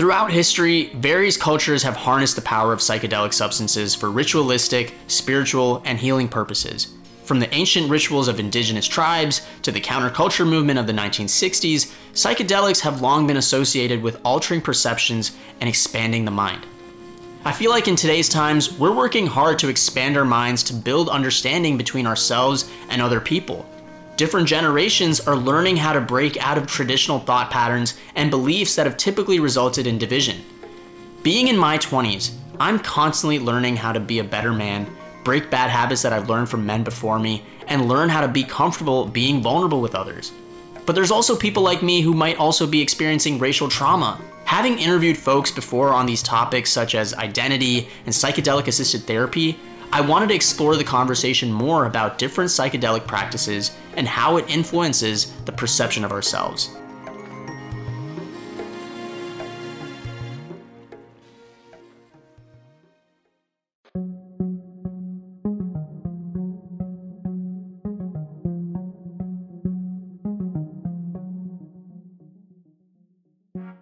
Throughout history, various cultures have harnessed the power of psychedelic substances for ritualistic, spiritual, and healing purposes. From the ancient rituals of indigenous tribes to the counterculture movement of the 1960s, psychedelics have long been associated with altering perceptions and expanding the mind. I feel like in today's times, we're working hard to expand our minds to build understanding between ourselves and other people different generations are learning how to break out of traditional thought patterns and beliefs that have typically resulted in division. Being in my 20s, I'm constantly learning how to be a better man, break bad habits that I've learned from men before me, and learn how to be comfortable being vulnerable with others. But there's also people like me who might also be experiencing racial trauma. Having interviewed folks before on these topics such as identity and psychedelic assisted therapy, I wanted to explore the conversation more about different psychedelic practices and how it influences the perception of ourselves.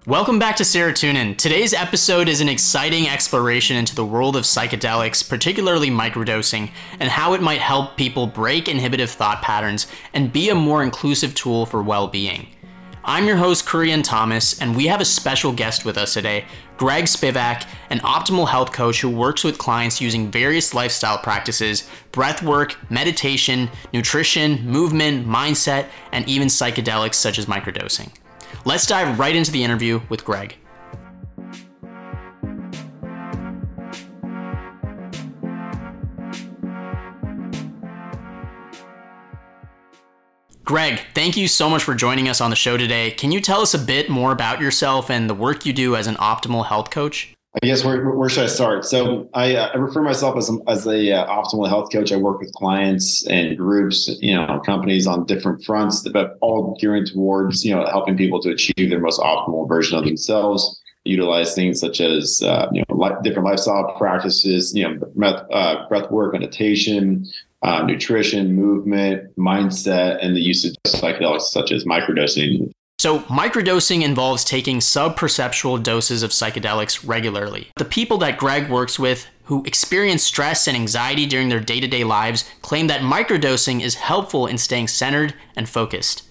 Welcome back to SeroTunein. Today's episode is an exciting exploration into the world of psychedelics, particularly microdosing, and how it might help people break inhibitive thought patterns and be a more inclusive tool for well being. I'm your host, Kurien Thomas, and we have a special guest with us today, Greg Spivak, an optimal health coach who works with clients using various lifestyle practices, breath work, meditation, nutrition, movement, mindset, and even psychedelics such as microdosing. Let's dive right into the interview with Greg. Greg, thank you so much for joining us on the show today. Can you tell us a bit more about yourself and the work you do as an optimal health coach? I guess where, where should I start? So I, uh, I refer myself as a, as a uh, optimal health coach. I work with clients and groups, you know, companies on different fronts, but all gearing towards you know helping people to achieve their most optimal version of themselves. Utilize things such as uh, you know li- different lifestyle practices, you know, breath, uh, breath work, meditation, uh, nutrition, movement, mindset, and the use of psychedelics such as microdosing so, microdosing involves taking subperceptual doses of psychedelics regularly. The people that Greg works with who experience stress and anxiety during their day to day lives claim that microdosing is helpful in staying centered and focused.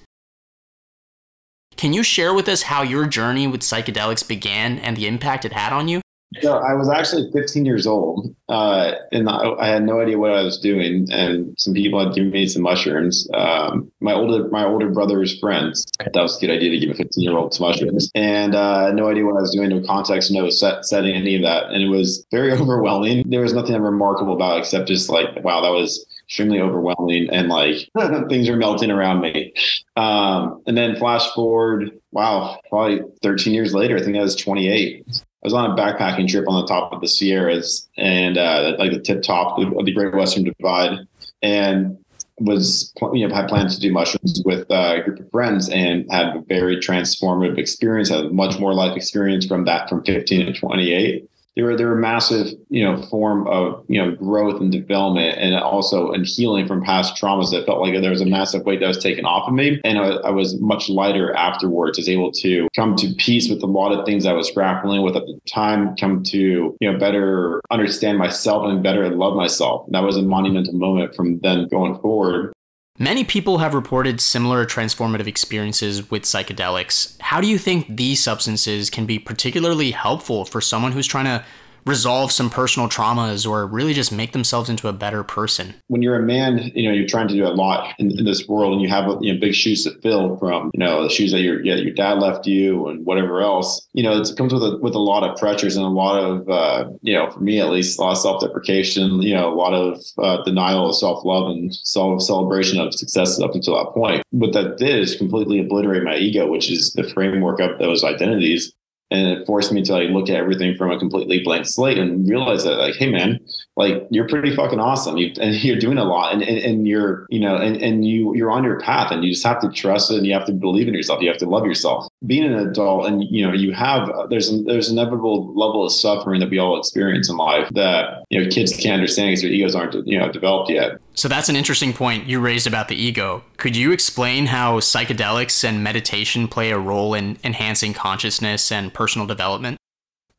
Can you share with us how your journey with psychedelics began and the impact it had on you? So I was actually 15 years old, uh, and I, had no idea what I was doing. And some people had given me some mushrooms. Um, my older my older brother's friends. That was a good idea to give a 15 year old some mushrooms, and uh, no idea what I was doing, no context, no set, setting, any of that. And it was very overwhelming. There was nothing remarkable about except just like, wow, that was extremely overwhelming, and like things are melting around me. Um, and then flash forward, wow, probably 13 years later, I think I was 28 was on a backpacking trip on the top of the Sierras and uh, like the tip top of the Great Western Divide, and was you know had plans to do mushrooms with uh, a group of friends and had a very transformative experience. Had much more life experience from that from 15 to 28 they were they were a massive, you know, form of you know growth and development, and also and healing from past traumas. That felt like there was a massive weight that was taken off of me, and I, I was much lighter afterwards. I was able to come to peace with a lot of things I was grappling with at the time. Come to you know better understand myself and better love myself. That was a monumental moment from then going forward. Many people have reported similar transformative experiences with psychedelics. How do you think these substances can be particularly helpful for someone who's trying to resolve some personal traumas or really just make themselves into a better person. When you're a man, you know, you're trying to do a lot in, in this world and you have you know, big shoes to fill from, you know, the shoes that your, yeah, your dad left you and whatever else, you know, it comes with a, with a lot of pressures and a lot of, uh, you know, for me at least, a lot of self-deprecation, you know, a lot of uh, denial of self-love and self-celebration of successes up until that point. What that did is completely obliterate my ego, which is the framework of those identities and it forced me to like look at everything from a completely blank slate and realize that like hey man like you're pretty fucking awesome. You, and you're doing a lot and, and, and you're you know and, and you you're on your path and you just have to trust it and you have to believe in yourself. You have to love yourself being an adult and you know you have there's there's an inevitable level of suffering that we all experience in life that you know kids can't understand because their egos aren't you know developed yet. So that's an interesting point you raised about the ego. Could you explain how psychedelics and meditation play a role in enhancing consciousness and personal development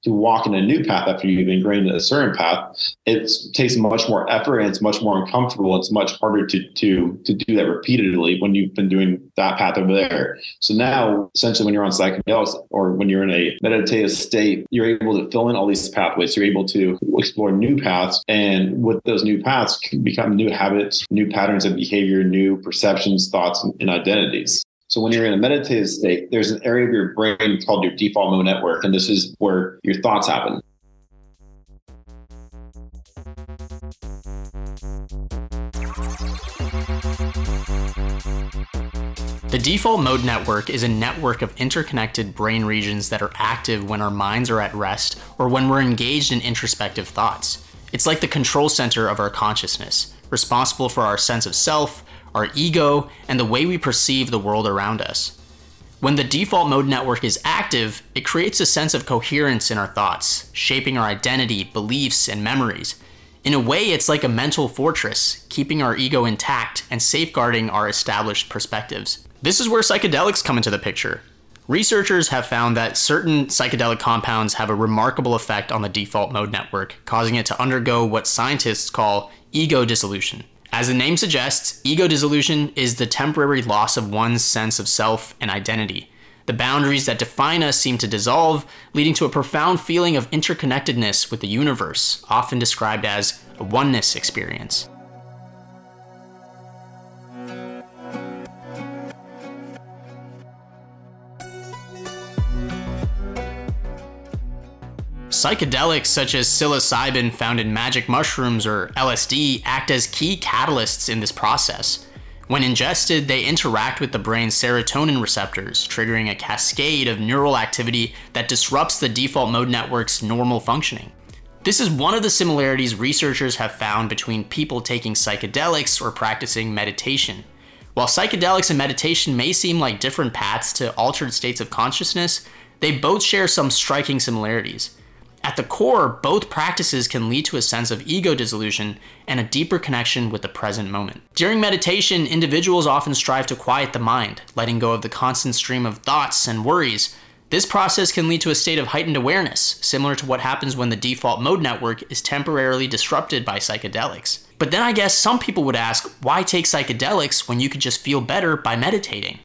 to walk in a new path after you've ingrained in a certain path, it takes much more effort and it's much more uncomfortable. It's much harder to to to do that repeatedly when you've been doing that path over there. So now, essentially, when you're on psychedelics or when you're in a meditative state, you're able to fill in all these pathways. You're able to explore new paths, and with those new paths, can become new habits, new patterns of behavior, new perceptions, thoughts, and identities. So when you're in a meditative state, there's an area of your brain called your default mode network, and this is where your thoughts happen. The default mode network is a network of interconnected brain regions that are active when our minds are at rest or when we're engaged in introspective thoughts. It's like the control center of our consciousness, responsible for our sense of self, our ego, and the way we perceive the world around us. When the default mode network is active, it creates a sense of coherence in our thoughts, shaping our identity, beliefs, and memories. In a way, it's like a mental fortress, keeping our ego intact and safeguarding our established perspectives. This is where psychedelics come into the picture. Researchers have found that certain psychedelic compounds have a remarkable effect on the default mode network, causing it to undergo what scientists call ego dissolution. As the name suggests, ego dissolution is the temporary loss of one's sense of self and identity. The boundaries that define us seem to dissolve, leading to a profound feeling of interconnectedness with the universe, often described as a oneness experience. Psychedelics such as psilocybin found in magic mushrooms or LSD act as key catalysts in this process. When ingested, they interact with the brain's serotonin receptors, triggering a cascade of neural activity that disrupts the default mode network's normal functioning. This is one of the similarities researchers have found between people taking psychedelics or practicing meditation. While psychedelics and meditation may seem like different paths to altered states of consciousness, they both share some striking similarities. At the core, both practices can lead to a sense of ego dissolution and a deeper connection with the present moment. During meditation, individuals often strive to quiet the mind, letting go of the constant stream of thoughts and worries. This process can lead to a state of heightened awareness, similar to what happens when the default mode network is temporarily disrupted by psychedelics. But then I guess some people would ask, why take psychedelics when you could just feel better by meditating?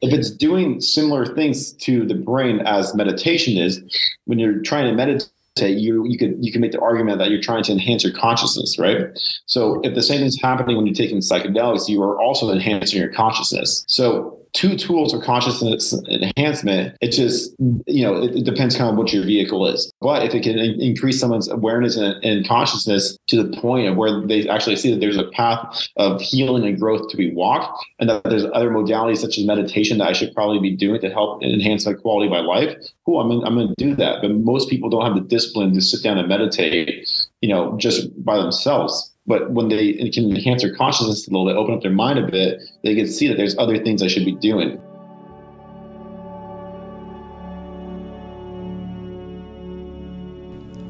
If it's doing similar things to the brain as meditation is, when you're trying to meditate, you you could you can make the argument that you're trying to enhance your consciousness, right? So if the same thing's happening when you're taking psychedelics, you are also enhancing your consciousness. So two tools for consciousness enhancement. It just, you know, it, it, depends kind of what your vehicle is. But if it can in- increase someone's awareness and, and, consciousness to the point of where they actually see that there's a path of healing and growth to be walked, and that there's other modalities such as meditation that I should probably be doing to help enhance my quality of my life, cool, I'm, I'm going to do that. But most people don't have the discipline to sit down and meditate, you know, just by themselves. But when they can enhance their consciousness a little bit, open up their mind a bit, they can see that there's other things I should be doing.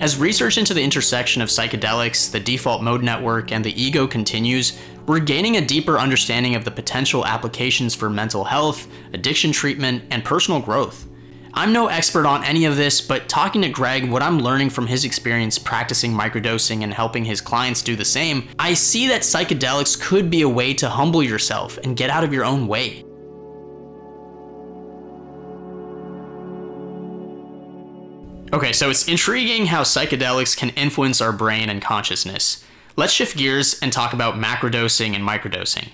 As research into the intersection of psychedelics, the default mode network, and the ego continues, we're gaining a deeper understanding of the potential applications for mental health, addiction treatment, and personal growth. I'm no expert on any of this, but talking to Greg, what I'm learning from his experience practicing microdosing and helping his clients do the same, I see that psychedelics could be a way to humble yourself and get out of your own way. Okay, so it's intriguing how psychedelics can influence our brain and consciousness. Let's shift gears and talk about macrodosing and microdosing.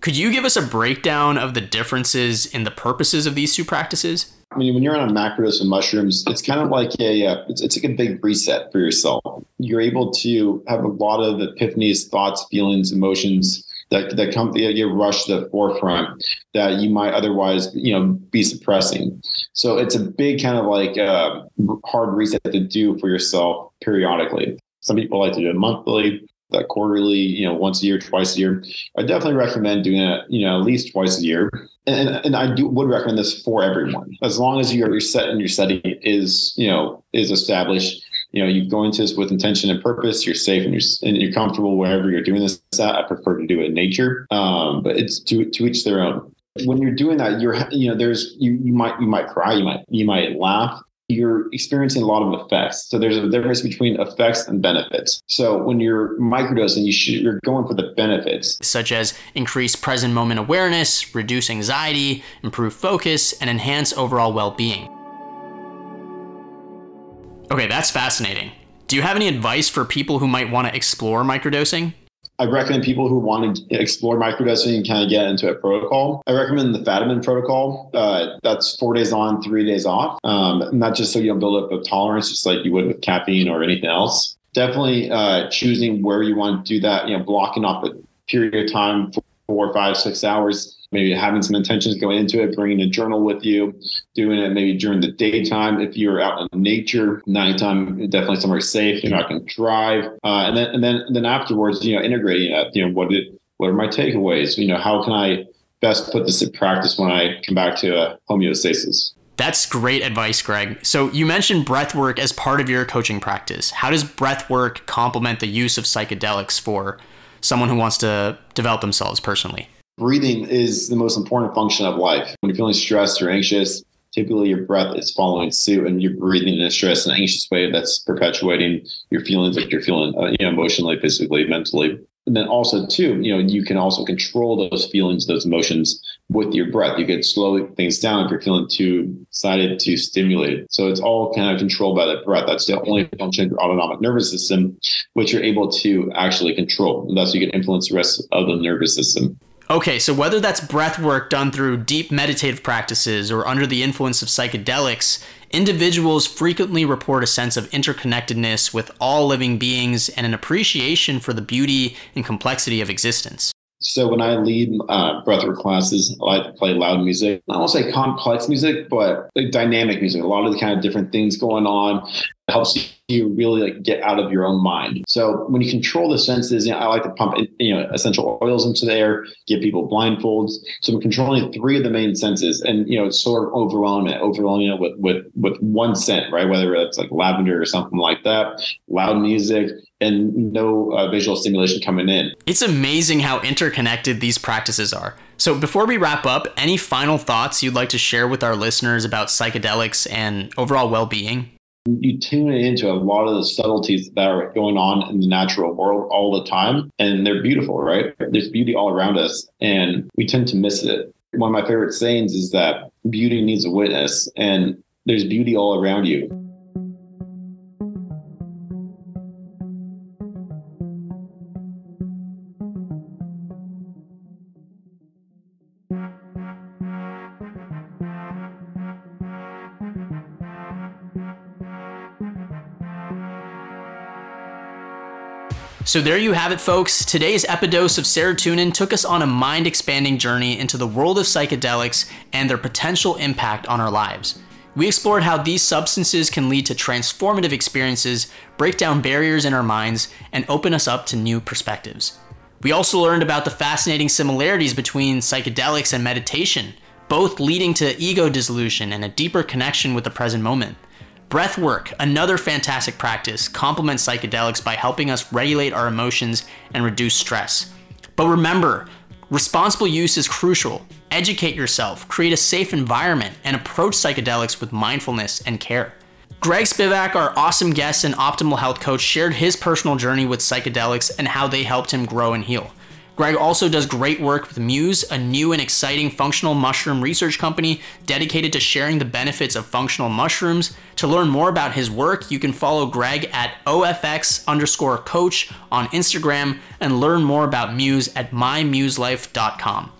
Could you give us a breakdown of the differences in the purposes of these two practices? I mean, when you're on a macrodose of mushrooms, it's kind of like a uh, it's, it's like a big reset for yourself. You're able to have a lot of epiphanies, thoughts, feelings, emotions that that come that get rushed to the forefront that you might otherwise you know be suppressing. So it's a big kind of like uh, hard reset to do for yourself periodically. Some people like to do it monthly, that quarterly, you know, once a year, twice a year. I definitely recommend doing it, you know, at least twice a year. And, and I do would recommend this for everyone, as long as you're your set and your setting is, you know, is established. You know, you go into this with intention and purpose. You're safe and you're and you're comfortable wherever you're doing this at. I prefer to do it in nature, um, but it's to to each their own when you're doing that you're you know there's you you might you might cry you might you might laugh you're experiencing a lot of effects. So there's a difference between effects and benefits. So when you're microdosing, you should, you're going for the benefits, such as increase present moment awareness, reduce anxiety, improve focus, and enhance overall well-being. Okay, that's fascinating. Do you have any advice for people who might want to explore microdosing? I recommend people who want to explore microdosing and kind of get into a protocol. I recommend the Fadiman protocol. Uh, that's four days on, three days off. Um, not just so you don't build up a tolerance, just like you would with caffeine or anything else. Definitely uh, choosing where you want to do that. You know, blocking off a period of time, four, five, six hours maybe having some intentions going into it, bringing a journal with you, doing it maybe during the daytime if you're out in nature. Nighttime, definitely somewhere safe. You're not going to drive, uh, and then and then and then afterwards, you know, integrating it. You know, what did what are my takeaways? You know, how can I best put this in practice when I come back to uh, homeostasis? That's great advice, Greg. So you mentioned breath work as part of your coaching practice. How does breath work complement the use of psychedelics for someone who wants to develop themselves personally? Breathing is the most important function of life. When you're feeling stressed or anxious, typically your breath is following suit and you're breathing in a stressed and anxious way that's perpetuating your feelings like you're feeling uh, you know, emotionally, physically, mentally. And then also too, you know, you can also control those feelings, those emotions with your breath. You can slow things down if you're feeling too excited, too stimulated. So it's all kind of controlled by the breath. That's the only function of your autonomic nervous system, which you're able to actually control. And thus you can influence the rest of the nervous system. Okay, so whether that's breath work done through deep meditative practices or under the influence of psychedelics, individuals frequently report a sense of interconnectedness with all living beings and an appreciation for the beauty and complexity of existence. So when I lead uh, breathwork classes, I like to play loud music. I won't say complex music, but like dynamic music. A lot of the kind of different things going on helps you really like get out of your own mind. So when you control the senses, you know, I like to pump you know essential oils into the air, give people blindfolds. So I'm controlling three of the main senses, and you know sort of overwhelming it, overwhelming it with with with one scent, right? Whether it's like lavender or something like that, loud music, and no uh, visual stimulation coming in. It's amazing how interconnected these practices are. So, before we wrap up, any final thoughts you'd like to share with our listeners about psychedelics and overall well being? You tune into a lot of the subtleties that are going on in the natural world all the time and they're beautiful right? There's beauty all around us and we tend to miss it. One of my favorite sayings is that beauty needs a witness and there's beauty all around you So there you have it, folks. Today's epidose of SeroTunein took us on a mind expanding journey into the world of psychedelics and their potential impact on our lives. We explored how these substances can lead to transformative experiences, break down barriers in our minds, and open us up to new perspectives. We also learned about the fascinating similarities between psychedelics and meditation, both leading to ego dissolution and a deeper connection with the present moment. Breathwork, another fantastic practice, complements psychedelics by helping us regulate our emotions and reduce stress. But remember, responsible use is crucial. Educate yourself, create a safe environment, and approach psychedelics with mindfulness and care. Greg Spivak, our awesome guest and optimal health coach, shared his personal journey with psychedelics and how they helped him grow and heal. Greg also does great work with Muse, a new and exciting functional mushroom research company dedicated to sharing the benefits of functional mushrooms. To learn more about his work, you can follow Greg at OFX underscore coach on Instagram and learn more about Muse at mymuselife.com.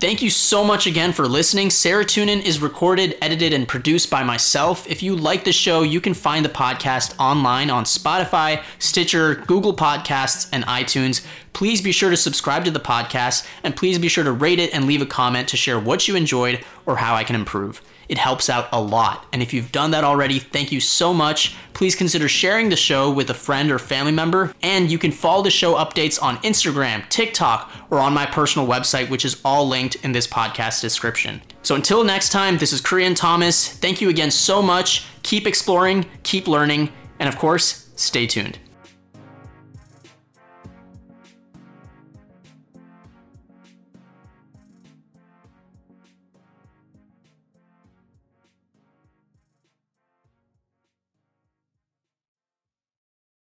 Thank you so much again for listening. SeroTunein is recorded, edited, and produced by myself. If you like the show, you can find the podcast online on Spotify, Stitcher, Google Podcasts, and iTunes. Please be sure to subscribe to the podcast and please be sure to rate it and leave a comment to share what you enjoyed or how I can improve. It helps out a lot. And if you've done that already, thank you so much. Please consider sharing the show with a friend or family member. And you can follow the show updates on Instagram, TikTok, or on my personal website, which is all linked in this podcast description. So until next time, this is Kurien Thomas. Thank you again so much. Keep exploring, keep learning, and of course, stay tuned.